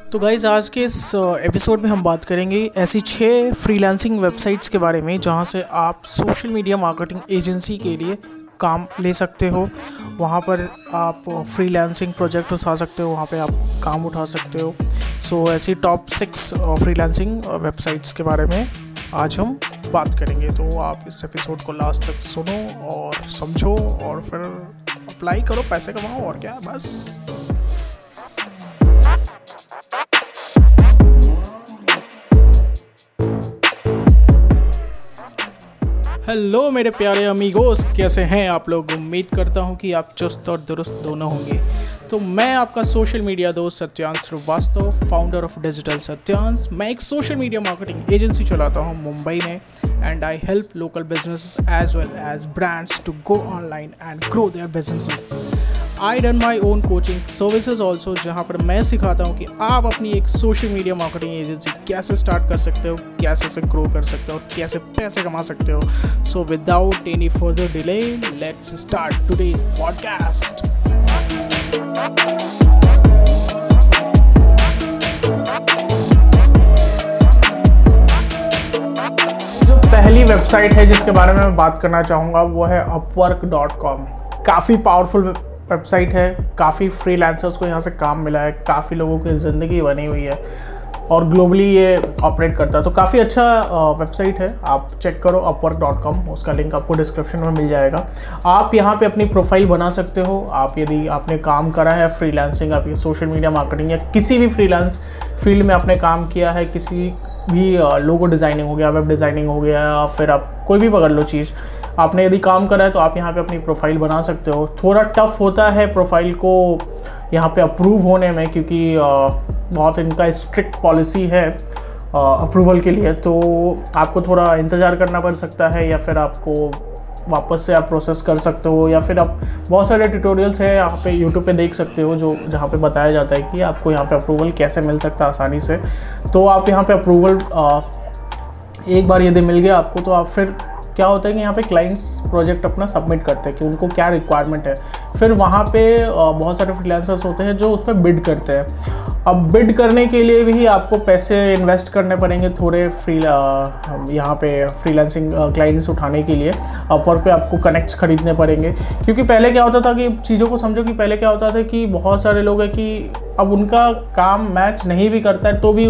तो गाइज़ आज के इस एपिसोड में हम बात करेंगे ऐसी छः फ्रीलांसिंग वेबसाइट्स के बारे में जहाँ से आप सोशल मीडिया मार्केटिंग एजेंसी के लिए काम ले सकते हो। वहाँ पर आप फ्रीलांसिंग प्रोजेक्ट उठा सकते हो वहाँ पे आप काम उठा सकते हो। सो so, ऐसी टॉप सिक्स फ्रीलांसिंग वेबसाइट्स के बारे में आज हम बात करेंगे। तो आप इस एपिसोड को लास्ट तक सुनो और समझो और फिर अप्लाई करो पैसे कमाओ और क्या बस। हेलो मेरे प्यारे अमीगोस, कैसे हैं आप लोग? उम्मीद करता हूँ कि आप चुस्त और दुरुस्त दोनों होंगे। तो मैं आपका सोशल मीडिया दोस्त Satyansh Srivastava founder of digital Satyansh. मैं एक सोशल मीडिया मार्केटिंग एजेंसी चलाता हूँ मुंबई में and I help local business as well as brands to go online and grow their businesses I done my own coaching services also जहाँ पर मैं सिखाता हूँ कि आप अपनी एक सोशल मीडिया मार्केटिंग एजेंसी कैसे स्टार्ट कर सकते हो, कैसे से ग्रो कर सकते हो कैसे पैसे कमा सकते हो। So without any further delay let's start today's podcast पहली वेबसाइट है जिसके बारे में मैं बात करना चाहूँगा, वो है अपवर्क डॉट कॉम काफ़ी पावरफुल वेबसाइट है, काफ़ी फ्रीलांसर्स को यहाँ से काम मिला है, काफ़ी लोगों की ज़िंदगी बनी हुई है। और ग्लोबली ये ऑपरेट करता है। तो काफ़ी अच्छा वेबसाइट है। आप चेक करो अपवर्क डॉट कॉम उसका लिंक आपको डिस्क्रिप्शन में मिल जाएगा। आप यहाँ पे अपनी प्रोफ़ाइल बना सकते हो। आप यदि आपने काम करा है फ्रीलांसिंग आप सोशल मीडिया मार्केटिंग या किसी भी फ्रीलांस फ़ील्ड में आपने काम किया है, किसी भी लोगो डिज़ाइनिंग हो गया वेब डिज़ाइनिंग हो गया या फिर आप कोई भी पकड़ लो चीज़, आपने यदि काम करा है तो आप यहाँ पे अपनी प्रोफ़ाइल बना सकते हो। थोड़ा टफ होता है प्रोफ़ाइल को यहाँ पे अप्रूव होने में क्योंकि बहुत इनका स्ट्रिक्ट पॉलिसी है अप्रूवल के लिए तो आपको थोड़ा इंतज़ार करना पड़ सकता है या फिर आपको वापस से आप प्रोसेस कर सकते हो या फिर आप, बहुत सारे ट्यूटोरियल्स हैं यहाँ पे यूट्यूब पे देख सकते हो जो, जहाँ पे बताया जाता है कि आपको यहाँ पे अप्रूवल कैसे मिल सकता है आसानी से। तो आप यहाँ पे अप्रूवल एक बार यदि मिल गया आपको तो आप फिर क्या होता है कि यहाँ पे क्लाइंट्स प्रोजेक्ट अपना सबमिट करते हैं कि उनको क्या रिक्वायरमेंट है। फिर वहाँ पे बहुत सारे फ्रीलांसर्स होते हैं जो उस पर बिड करते हैं। अब बिड करने के लिए भी आपको पैसे इन्वेस्ट करने पड़ेंगे थोड़े फ्री यहाँ पे फ्रीलांसिंग क्लाइंट्स उठाने के लिए। अपर पे आपको कनेक्ट्स खरीदने पड़ेंगे। क्योंकि पहले क्या होता था कि चीज़ों को समझो कि पहले क्या होता था कि बहुत सारे लोग हैं कि अब उनका काम मैच नहीं भी करता है तो भी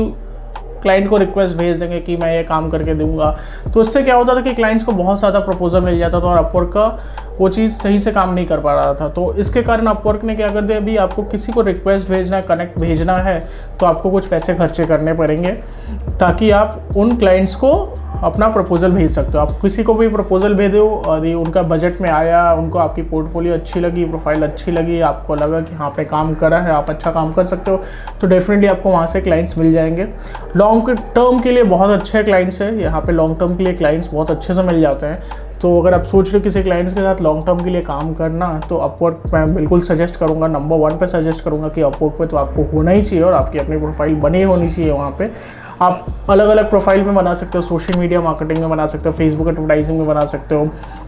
क्लाइंट को रिक्वेस्ट भेज देंगे कि मैं ये काम करके दूँगा। तो इससे क्या होता था कि क्लाइंट्स को बहुत ज़्यादा प्रपोजल मिल जाता था और अपवर्क का वो चीज़ सही से काम नहीं कर पा रहा था। तो इसके कारण अपवर्क ने क्या कर दिया, अभी आपको किसी को रिक्वेस्ट भेजना है कनेक्ट भेजना है तो आपको कुछ पैसे खर्चे करने पड़ेंगे, ताकि आप उन क्लाइंट्स को अपना प्रपोज़ल भेज सकते हो। आप किसी को भी प्रपोज़ल भेज, और ये उनका बजट में आया, उनको आपकी पोर्टफोलियो अच्छी लगी प्रोफ़ाइल अच्छी लगी, आपको लगा कि हाँ पे काम करा है, आप अच्छा काम कर सकते हो तो डेफिनेटली आपको वहाँ से क्लाइंट्स मिल जाएँगे। लॉन्ग टर्म के लिए बहुत अच्छे क्लाइंट्स हैं। यहाँ पे लॉन्ग टर्म के लिए क्लाइंट्स बहुत अच्छे से मिल जाते हैं। तो अगर आप सोच रहे हो किसी क्लाइंट्स के साथ लॉन्ग टर्म के लिए काम करना तो अपवर्क मैं बिल्कुल सजेस्ट करूँगा। नंबर वन पे सजेस्ट करूँगा कि अपवर्क पे तो आपको होना ही चाहिए और आपकी अपनी प्रोफ़ाइल बनी होनी चाहिए वहाँ पे। आप अलग अलग प्रोफ़ाइल में बना सकते हो सोशल मीडिया मार्केटिंग में बना सकते हो फेसबुक एडवर्टाइजिंग में बना सकते हो।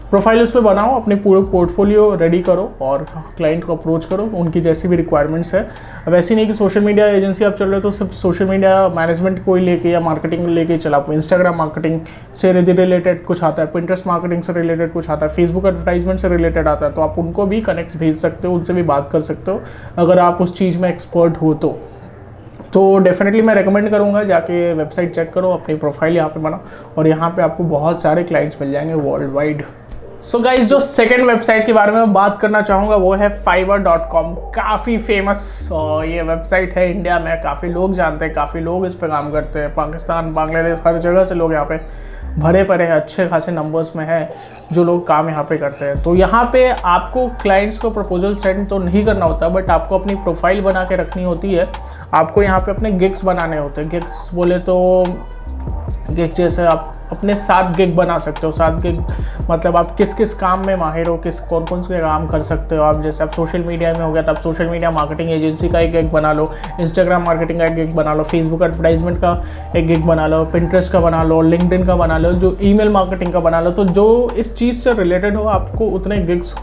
प्रोफ़ाइल उस पर बनाओ, अपने पूरे पोर्टफोलियो रेडी करो और क्लाइंट को अप्रोच करो, उनकी जैसी भी रिक्वायरमेंट्स है। अब ऐसी नहीं कि सोशल मीडिया एजेंसी आप चल रहे हो तो सिर्फ़ सोशल मीडिया मैनेजमेंट को ही लेके या मार्केटिंग लेके चला आपको इंस्टाग्राम मार्केटिंग से रिलेटेड कुछ आता है पिंटरेस्ट मार्केटिंग से रिलेटेड कुछ आता है फेसबुक एडवर्टाइजमेंट से रिलेटेड आता है तो आप उनको भी कनेक्ट भेज सकते हो, उनसे भी बात कर सकते हो। अगर आप उस चीज़ में एक्सपर्ट हो तो। तो डेफिनेटली मैं रेकमेंड करूँगा, जाके वेबसाइट चेक करो, अपनी प्रोफ़ाइल यहाँ पे बनाओ और यहाँ पे आपको बहुत सारे क्लाइंट्स मिल जाएँगे वर्ल्ड वाइड सो गाइज़ जो सेकेंड वेबसाइट के बारे में बात करना चाहूँगा, वो है फाइबर डॉट कॉम काफ़ी फ़ेमस ये वेबसाइट है इंडिया में, काफ़ी लोग जानते हैं, काफ़ी लोग इस पर काम करते हैं, पाकिस्तान, बांग्लादेश, हर जगह से लोग यहाँ पे भरे पड़े हैं, अच्छे खासे नंबर्स में है, जो लोग काम यहाँ पे करते हैं। तो यहाँ पे आपको क्लाइंट्स को प्रपोजल सेंड तो नहीं करना होता बट आपको अपनी प्रोफ़ाइल बना के रखनी होती है। आपको यहाँ पे अपने गिग्स बनाने होते हैं। गिग्स बोले तो गिग जैसे आप अपने सात गिग बना सकते हो सात गिग मतलब आप किस किस काम में माहिर हो, किस कौन कौन से काम कर सकते हो आप। जैसे आप सोशल मीडिया में हो गया तो आप सोशल मीडिया मार्केटिंग एजेंसी का एक गिग बना लो इंस्टाग्राम मार्केटिंग का एक गिग बना लो फेसबुक एडवर्टाइजमेंट का एक गिग बना लो पिंट्रेस्ट का बना लो लिंकडिन का बना लो, जो ईमेल मार्केटिंग का बना लो। तो जो इस चीज़ से रिलेटेड हो, आपको उतने गिग्स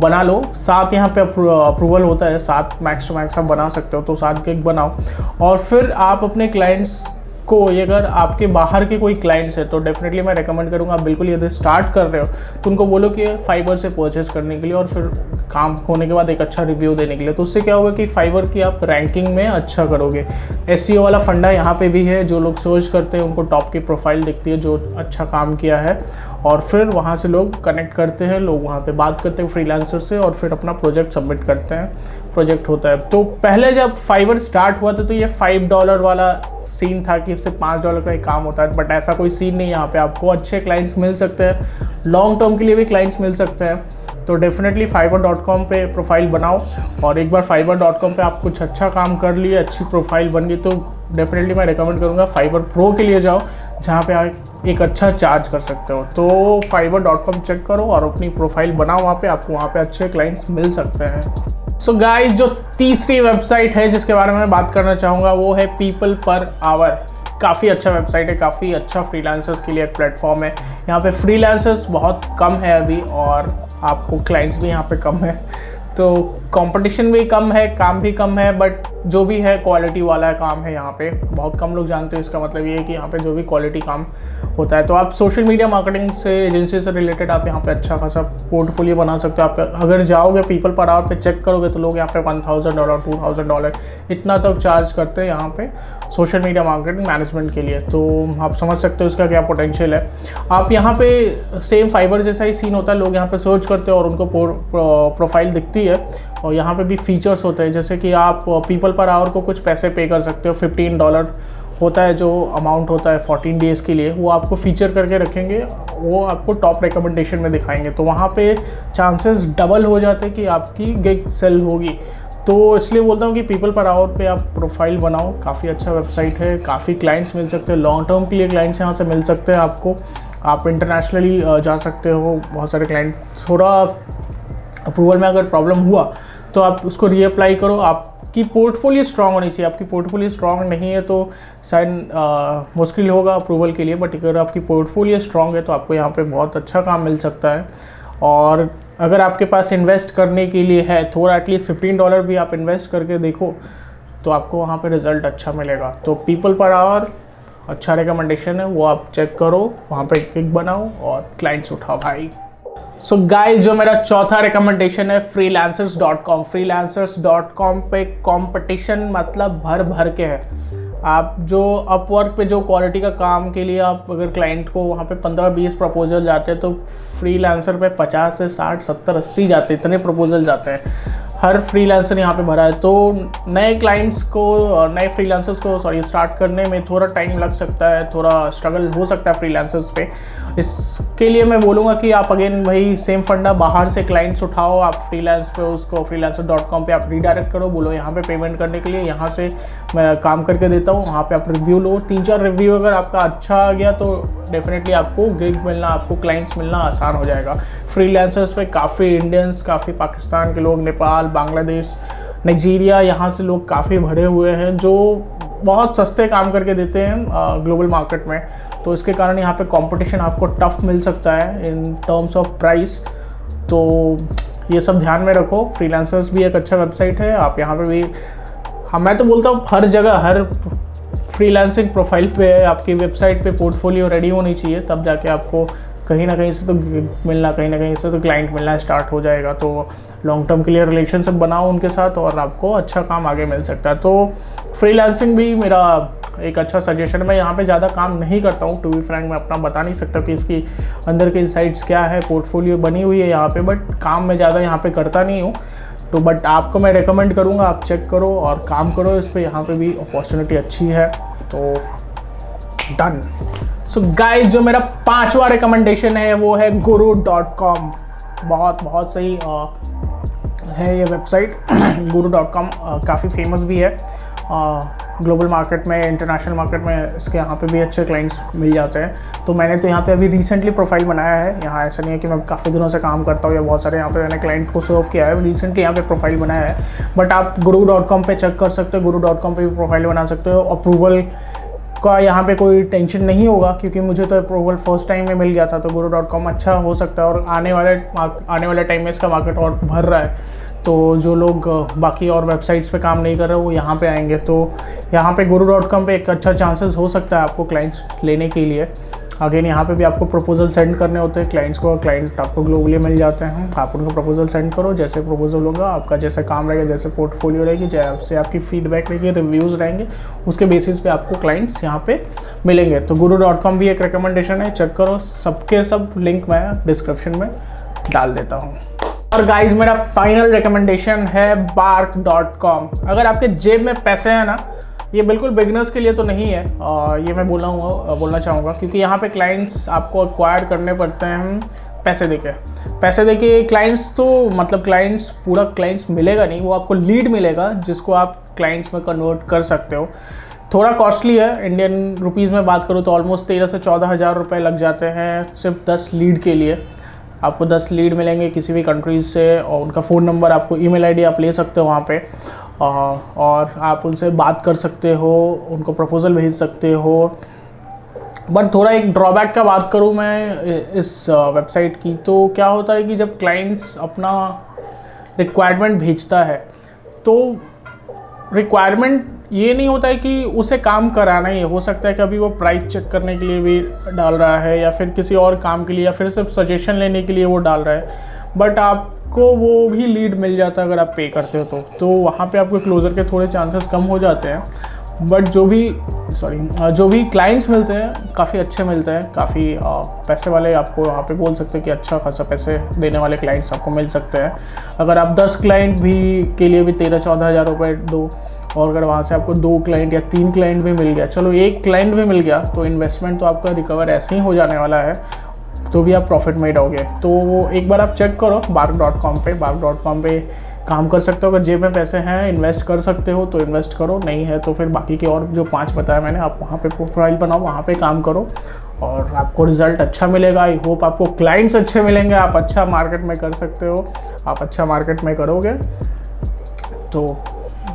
बना लो। सात यहाँ पे अप्रूवल होता है सात मैक्स टू मैक्स आप बना सकते हो तो सात केक बनाओ। और फिर आप अपने क्लाइंट्स को अगर आपके बाहर के कोई क्लाइंट्स है तो डेफिनेटली मैं रेकमेंड करूँगा, आप बिल्कुल यदि स्टार्ट कर रहे हो तो उनको बोलो कि फाइबर से परचेज़ करने के लिए और फिर काम होने के बाद एक अच्छा रिव्यू देने के लिए। तो उससे क्या होगा कि फाइबर की आप रैंकिंग में अच्छा करोगे। एस e वाला फंडा यहाँ पर भी है, जो लोग सर्च करते हैं, उनको टॉप की प्रोफ़ाइल दिखती है, जो अच्छा काम किया है, और फिर वहाँ से लोग कनेक्ट करते हैं, लोग वहाँ पे बात करते हैं फ्रीलांसर से और फिर अपना प्रोजेक्ट सबमिट करते हैं प्रोजेक्ट होता है। तो पहले जब फाइबर स्टार्ट हुआ था तो ये फाइव डॉलर वाला सीन था कि सिर्फ़ पाँच डॉलर का ही काम होता है बट ऐसा कोई सीन नहीं यहाँ पे। आपको अच्छे क्लाइंट्स मिल सकते हैं। लॉन्ग टर्म के लिए भी क्लाइंट्स मिल सकते हैं। तो डेफिनेटली फाइबर डॉट कॉम पर प्रोफ़ाइल बनाओ और एक बार फाइबर डॉट कॉम पर आप कुछ अच्छा काम कर लिए, अच्छी प्रोफ़ाइल बन गई तो डेफिनेटली मैं रिकमेंड करूँगा फाइबर प्रो के लिए जाओ, जहाँ पे आप एक अच्छा चार्ज कर सकते हो। तो फाइबर डॉट कॉम चेक करो और अपनी प्रोफ़ाइल बनाओ वहाँ पे, आपको वहाँ पे अच्छे क्लाइंट्स मिल सकते हैं। सो so गाइस जो तीसरी वेबसाइट है जिसके बारे में मैं बात करना चाहूँगा, वो है पीपल पर आवर काफ़ी अच्छा वेबसाइट है, काफ़ी अच्छा फ्रीलांसर्स के लिए एक प्लेटफॉर्म है। यहाँ पे फ्रीलांसर्स बहुत कम है अभी और आपको क्लाइंट्स भी यहाँ पे कम है। तो कंपटीशन भी कम है, काम भी कम है बट जो भी है क्वालिटी वाला काम है यहाँ पे। बहुत कम लोग जानते हैं इसका मतलब ये है कि यहाँ पे जो भी क्वालिटी काम होता है। तो आप सोशल मीडिया मार्केटिंग से एजेंसी से रिलेटेड आप यहाँ पे अच्छा खासा पोर्टफोलियो बना सकते हो। आप अगर जाओगे पीपल पर आवर पे चेक करोगे तो लोग यहाँ पे one thousand dollar two thousand dollar इतना तक चार्ज करते हैं यहाँ पे सोशल मीडिया मार्केटिंग मैनेजमेंट के लिए। तो आप समझ सकते हो इसका क्या पोटेंशियल है। आप यहाँ पे सेम फाइबर जैसा ही सीन होता है। लोग यहाँ पे सर्च करते हैं और उनको प्रोफ़ाइल दिखती है। और यहाँ पे भी फीचर्स होते हैं, जैसे कि आप पीपल पर आवर को कुछ पैसे पे कर सकते हो 15 डॉलर होता है जो अमाउंट होता है 14 डेज़ के लिए, वो आपको फीचर करके रखेंगे, वो आपको टॉप रिकमेंडेशन में दिखाएँगे। तो वहाँ पे चांसेस डबल हो जाते हैं कि आपकी गिग सेल होगी। तो इसलिए बोलता हूँ कि पीपल पर आवर पे आप प्रोफ़ाइल बनाओ, काफ़ी अच्छा वेबसाइट है, काफ़ी क्लाइंट्स मिल सकते हैं लॉन्ग टर्म के लिए क्लाइंट्स यहाँ से मिल सकते हैं आपको। आप इंटरनेशनली जा सकते हो, बहुत सारे क्लाइंट थोड़ा अप्रूवल में अगर प्रॉब्लम हुआ तो आप उसको रीअप्लाई करो। आपकी पोर्टफोलियो स्ट्रांग होनी चाहिए। आपकी पोर्टफोलियो स्ट्रांग नहीं है तो शायद मुश्किल होगा अप्रूवल के लिए बट अगर आपकी पोर्टफोलियो स्ट्रांग है तो आपको यहाँ पे बहुत अच्छा काम मिल सकता है। और अगर आपके पास इन्वेस्ट करने के लिए है, थोड़ा एटलीस्ट फिफ्टीन डॉलर भी आप इन्वेस्ट करके देखो तो आपको वहाँ पे रिज़ल्ट अच्छा मिलेगा। तो पीपल पर आवर अच्छा रिकमेंडेशन है, वो आप चेक करो, वहाँ पे क्लिक बनाओ और क्लाइंट्स उठाओ। भाई सो so गाइस जो मेरा चौथा रिकमेंडेशन है freelancers dot com freelancers dot com पर कॉम्पटिशन मतलब भर भर के है। आप जो अपवर्क पे जो क्वालिटी का काम के लिए आप अगर क्लाइंट को वहाँ पे पंद्रह बीस प्रपोजल जाते हैं तो फ्री लैंसर पर पचास से साठ, सत्तर, अस्सी जाते इतने प्रपोजल जाते हैं। हर फ्रीलांसर यहाँ पे भरा है। तो नए क्लाइंट्स को नए फ्रीलांसर्स को सॉरी स्टार्ट करने में थोड़ा टाइम लग सकता है, थोड़ा स्ट्रगल हो सकता है फ्रीलांसर्स पे। इसके लिए मैं बोलूँगा कि आप अगेन वही सेम फंडा बाहर से क्लाइंट्स उठाओ, आप फ्रीलांस पे उसको फ्री फ्रीलांसर डॉट कॉम पर आप रीडायरेक्ट करो, बोलो यहाँ पे पेमेंट करने के लिए, यहाँ से मैं काम करके देता हूँ, वहाँ पर आप रिव्यू लो। तीन चार रिव्यू अगर आपका अच्छा आ गया तो डेफिनेटली आपको गिग मिलना, आपको क्लाइंट्स मिलना आसान हो जाएगा। फ्रीलांसर्स पे काफ़ी इंडियंस काफ़ी पाकिस्तान के लोग, नेपाल, बांग्लादेश नाइजीरिया यहाँ से लोग काफ़ी भरे हुए हैं, जो बहुत सस्ते काम करके देते हैं ग्लोबल मार्केट में। तो इसके कारण यहाँ पे कंपटीशन आपको टफ मिल सकता है इन टर्म्स ऑफ़ प्राइस तो ये सब ध्यान में रखो फ्रीलांसर्स भी एक अच्छा वेबसाइट है, आप यहाँ पे भी हाँ मैं तो बोलता हूँ हर जगह, हर फ्रीलांसिंग प्रोफ़ाइल पे, आपकी वेबसाइट पे पोर्टफोलियो रेडी होनी चाहिए, तब जाके आपको कहीं ना कहीं से तो मिलना, कहीं ना कहीं से तो क्लाइंट मिलना स्टार्ट हो जाएगा। तो लॉन्ग टर्म के लिए रिलेशनशिप बनाओ उनके साथ और आपको अच्छा काम आगे मिल सकता है। तो फ्रीलांसिंग भी मेरा एक अच्छा सजेशन मैं यहाँ पे ज़्यादा काम नहीं करता हूँ। टू बी फ्रैंक मैं अपना बता नहीं सकता कि इसकी अंदर के इंसाइट्स क्या है पोर्टफोलियो बनी हुई है यहाँ पे बट काम मैं ज़्यादा यहाँ पे करता नहीं हूँ। तो बट आपको मैं रिकमेंड करूँगा, आप चेक करो और काम करो इस पर यहाँ पर भी अपॉर्चुनिटी अच्छी है। तो डन सो गाइस जो मेरा पांचवा रिकमेंडेशन है वो है गुरु डॉट कॉम बहुत बहुत सही आ, है ये वेबसाइट गुरु डॉट कॉम काफ़ी फ़ेमस भी है। ग्लोबल मार्केट में इंटरनेशनल मार्केट में इसके यहाँ पे भी अच्छे क्लाइंट्स मिल जाते हैं। तो मैंने तो यहाँ पे अभी रिसेंटली प्रोफ़ाइल बनाया है। यहाँ ऐसा नहीं है कि मैं काफ़ी दिनों से काम करता हूँ या बहुत सारे यहाँ पे मैंने क्लाइंट को सर्व किया है। रिसेंटली यहाँ पे प्रोफ़ाइल बनाया है। बट आप गुरु डॉट कॉम पर चेक कर सकते हो। गुरु डॉट कॉम पर भी प्रोफ़ाइल बना सकते हो। अप्रूवल आपका यहाँ पे कोई टेंशन नहीं होगा, क्योंकि मुझे तो अप्रूवल फ़र्स्ट टाइम में मिल गया था तो गुरु डॉट कॉम अच्छा हो सकता है और आने वाले आने वाले टाइम में इसका मार्केट और भर रहा है। तो जो लोग बाकी और वेबसाइट्स पे काम नहीं कर रहे, वो यहाँ पे आएँगे। तो यहाँ पे गुरु डॉट कॉम पर एक अच्छा चांसेस हो सकता है आपको क्लाइंट्स लेने के लिए। अगेन यहाँ पे भी आपको प्रपोजल सेंड करने होते हैं। क्लाइंट्स को क्लाइंट आपको ग्लोबली मिल जाते हैं। आप उनको प्रपोजल सेंड करो। जैसे प्रपोजल होगा, आपका जैसा काम रहेगा, जैसे पोर्टफोलियो रहेगी, जैसे आपकी फीडबैक रहेगी रिव्यूज़ रहेंगे, उसके बेसिस पे आपको क्लाइंट्स यहाँ पे मिलेंगे। तो गुरु डॉट कॉम भी एक रिकमेंडेशन है। चेक करो। सबके सब लिंक मैं डिस्क्रिप्शन में डाल देता हूँ। और गाइज़ मेरा फाइनल रिकमेंडेशन है बार्क डॉट कॉम अगर आपके जेब में पैसे हैं ना, ये बिल्कुल बिगनर्स के लिए तो नहीं है। और ये मैं बोला हूँ, बोलना चाहूँगा, क्योंकि यहाँ पे क्लाइंट्स आपको एक्वायर करने पड़ते हैं पैसे देके। पैसे देके क्लाइंट्स तो मतलब क्लाइंट्स पूरा क्लाइंट्स मिलेगा नहीं, वो आपको लीड मिलेगा, जिसको आप क्लाइंट्स में कन्वर्ट कर सकते हो। थोड़ा कॉस्टली है इंडियन रुपीज़ में बात करूँ तो ऑलमोस्ट तेरह से चौदह हज़ार रुपये लग जाते हैं सिर्फ़ दस लीड के लिए। आपको दस लीड मिलेंगे किसी भी कंट्रीज़ से, और उनका फ़ोन नंबर आपको ईमेल आईडी आप ले सकते हो वहाँ पे। और आप उनसे बात कर सकते हो, उनको प्रपोज़ल भेज सकते हो। बट थोड़ा एक ड्रॉबैक का बात करूँ मैं इस वेबसाइट की तो क्या होता है कि जब क्लाइंट्स अपना रिक्वायरमेंट भेजता है तो रिक्वायरमेंट ये नहीं होता है कि उसे काम कराना ही हो। सकता है कि अभी वो प्राइस चेक करने के लिए भी डाल रहा है या फिर किसी और काम के लिए या फिर सिर्फ़ सजेशन लेने के लिए वो डाल रहा है। बट आपको वो भी लीड मिल जाता है अगर आप पे करते हो तो। तो वहाँ पे आपको क्लोज़र के थोड़े चांसेस कम हो जाते हैं। बट जो भी सॉरी जो भी क्लाइंट्स मिलते हैं, काफ़ी अच्छे मिलते हैं। काफ़ी पैसे वाले आपको वहाँ पे बोल सकते हैं कि अच्छा खासा पैसे देने वाले क्लाइंट्स आपको मिल सकते हैं। अगर आप 10 क्लाइंट भी के लिए भी तेरह चौदह हज़ार रुपये दो और अगर वहाँ से आपको दो क्लाइंट या तीन क्लाइंट भी मिल गया, चलो एक क्लाइंट भी मिल गया तो इन्वेस्टमेंट तो आपका रिकवर ऐसे ही हो जाने वाला है तो भी आप प्रॉफिट मेड होगे तो वो एक बार आप चेक करो बार्क डॉट कॉम पर बार्क डॉट कॉम पर काम कर सकते हो। अगर जेब में पैसे हैं इन्वेस्ट कर सकते हो तो इन्वेस्ट करो, नहीं है तो फिर बाकी के और जो पाँच बताया मैंने, आप वहाँ पे प्रोफ़ाइल बनाओ, वहाँ पे काम करो और आपको रिज़ल्ट अच्छा मिलेगा। आई होप आपको क्लाइंट्स अच्छे मिलेंगे, आप अच्छा मार्केट में कर सकते हो, आप अच्छा मार्केट में करोगे। तो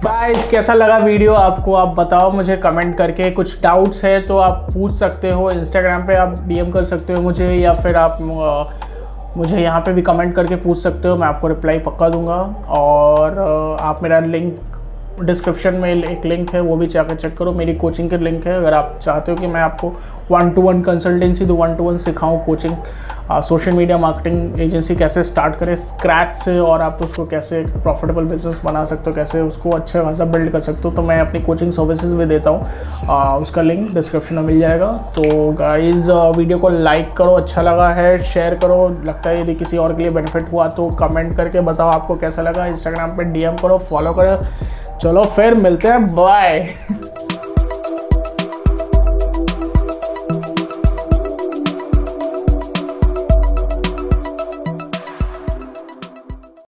गाइस कैसा लगा वीडियो आपको? आप बताओ मुझे कमेंट करके। कुछ डाउट्स है तो आप पूछ सकते हो। इंस्टाग्राम पे आप डीएम कर सकते हो मुझे या फिर आप मुझे यहाँ पे भी कमेंट करके पूछ सकते हो। मैं आपको रिप्लाई पक्का दूँगा। और आप मेरा लिंक डिस्क्रिप्शन में एक लिंक है, वो भी जाकर चेक करो। मेरी कोचिंग के लिंक है। अगर आप चाहते हो कि मैं आपको वन टू वन कंसल्टेंसी तो one to one सिखाऊँ coaching social media marketing agency कैसे स्टार्ट करें स्क्रैच से और आप उसको कैसे प्रॉफिटेबल बिज़नेस बना सकते हो, कैसे उसको अच्छा खासा बिल्ड कर सकते हो तो मैं अपनी कोचिंग सर्विसेज़ भी देता हूँ। उसका लिंक डिस्क्रिप्शन में मिल जाएगा। तो गाइज़ वीडियो को लाइक करो अच्छा लगा है शेयर करो। लगता है यदि किसी और के लिए बेनिफिट हुआ तो कमेंट करके बताओ आपको कैसा लगा। इंस्टाग्राम पर डी करो फॉलो करो। चलो फिर मिलते हैं बाय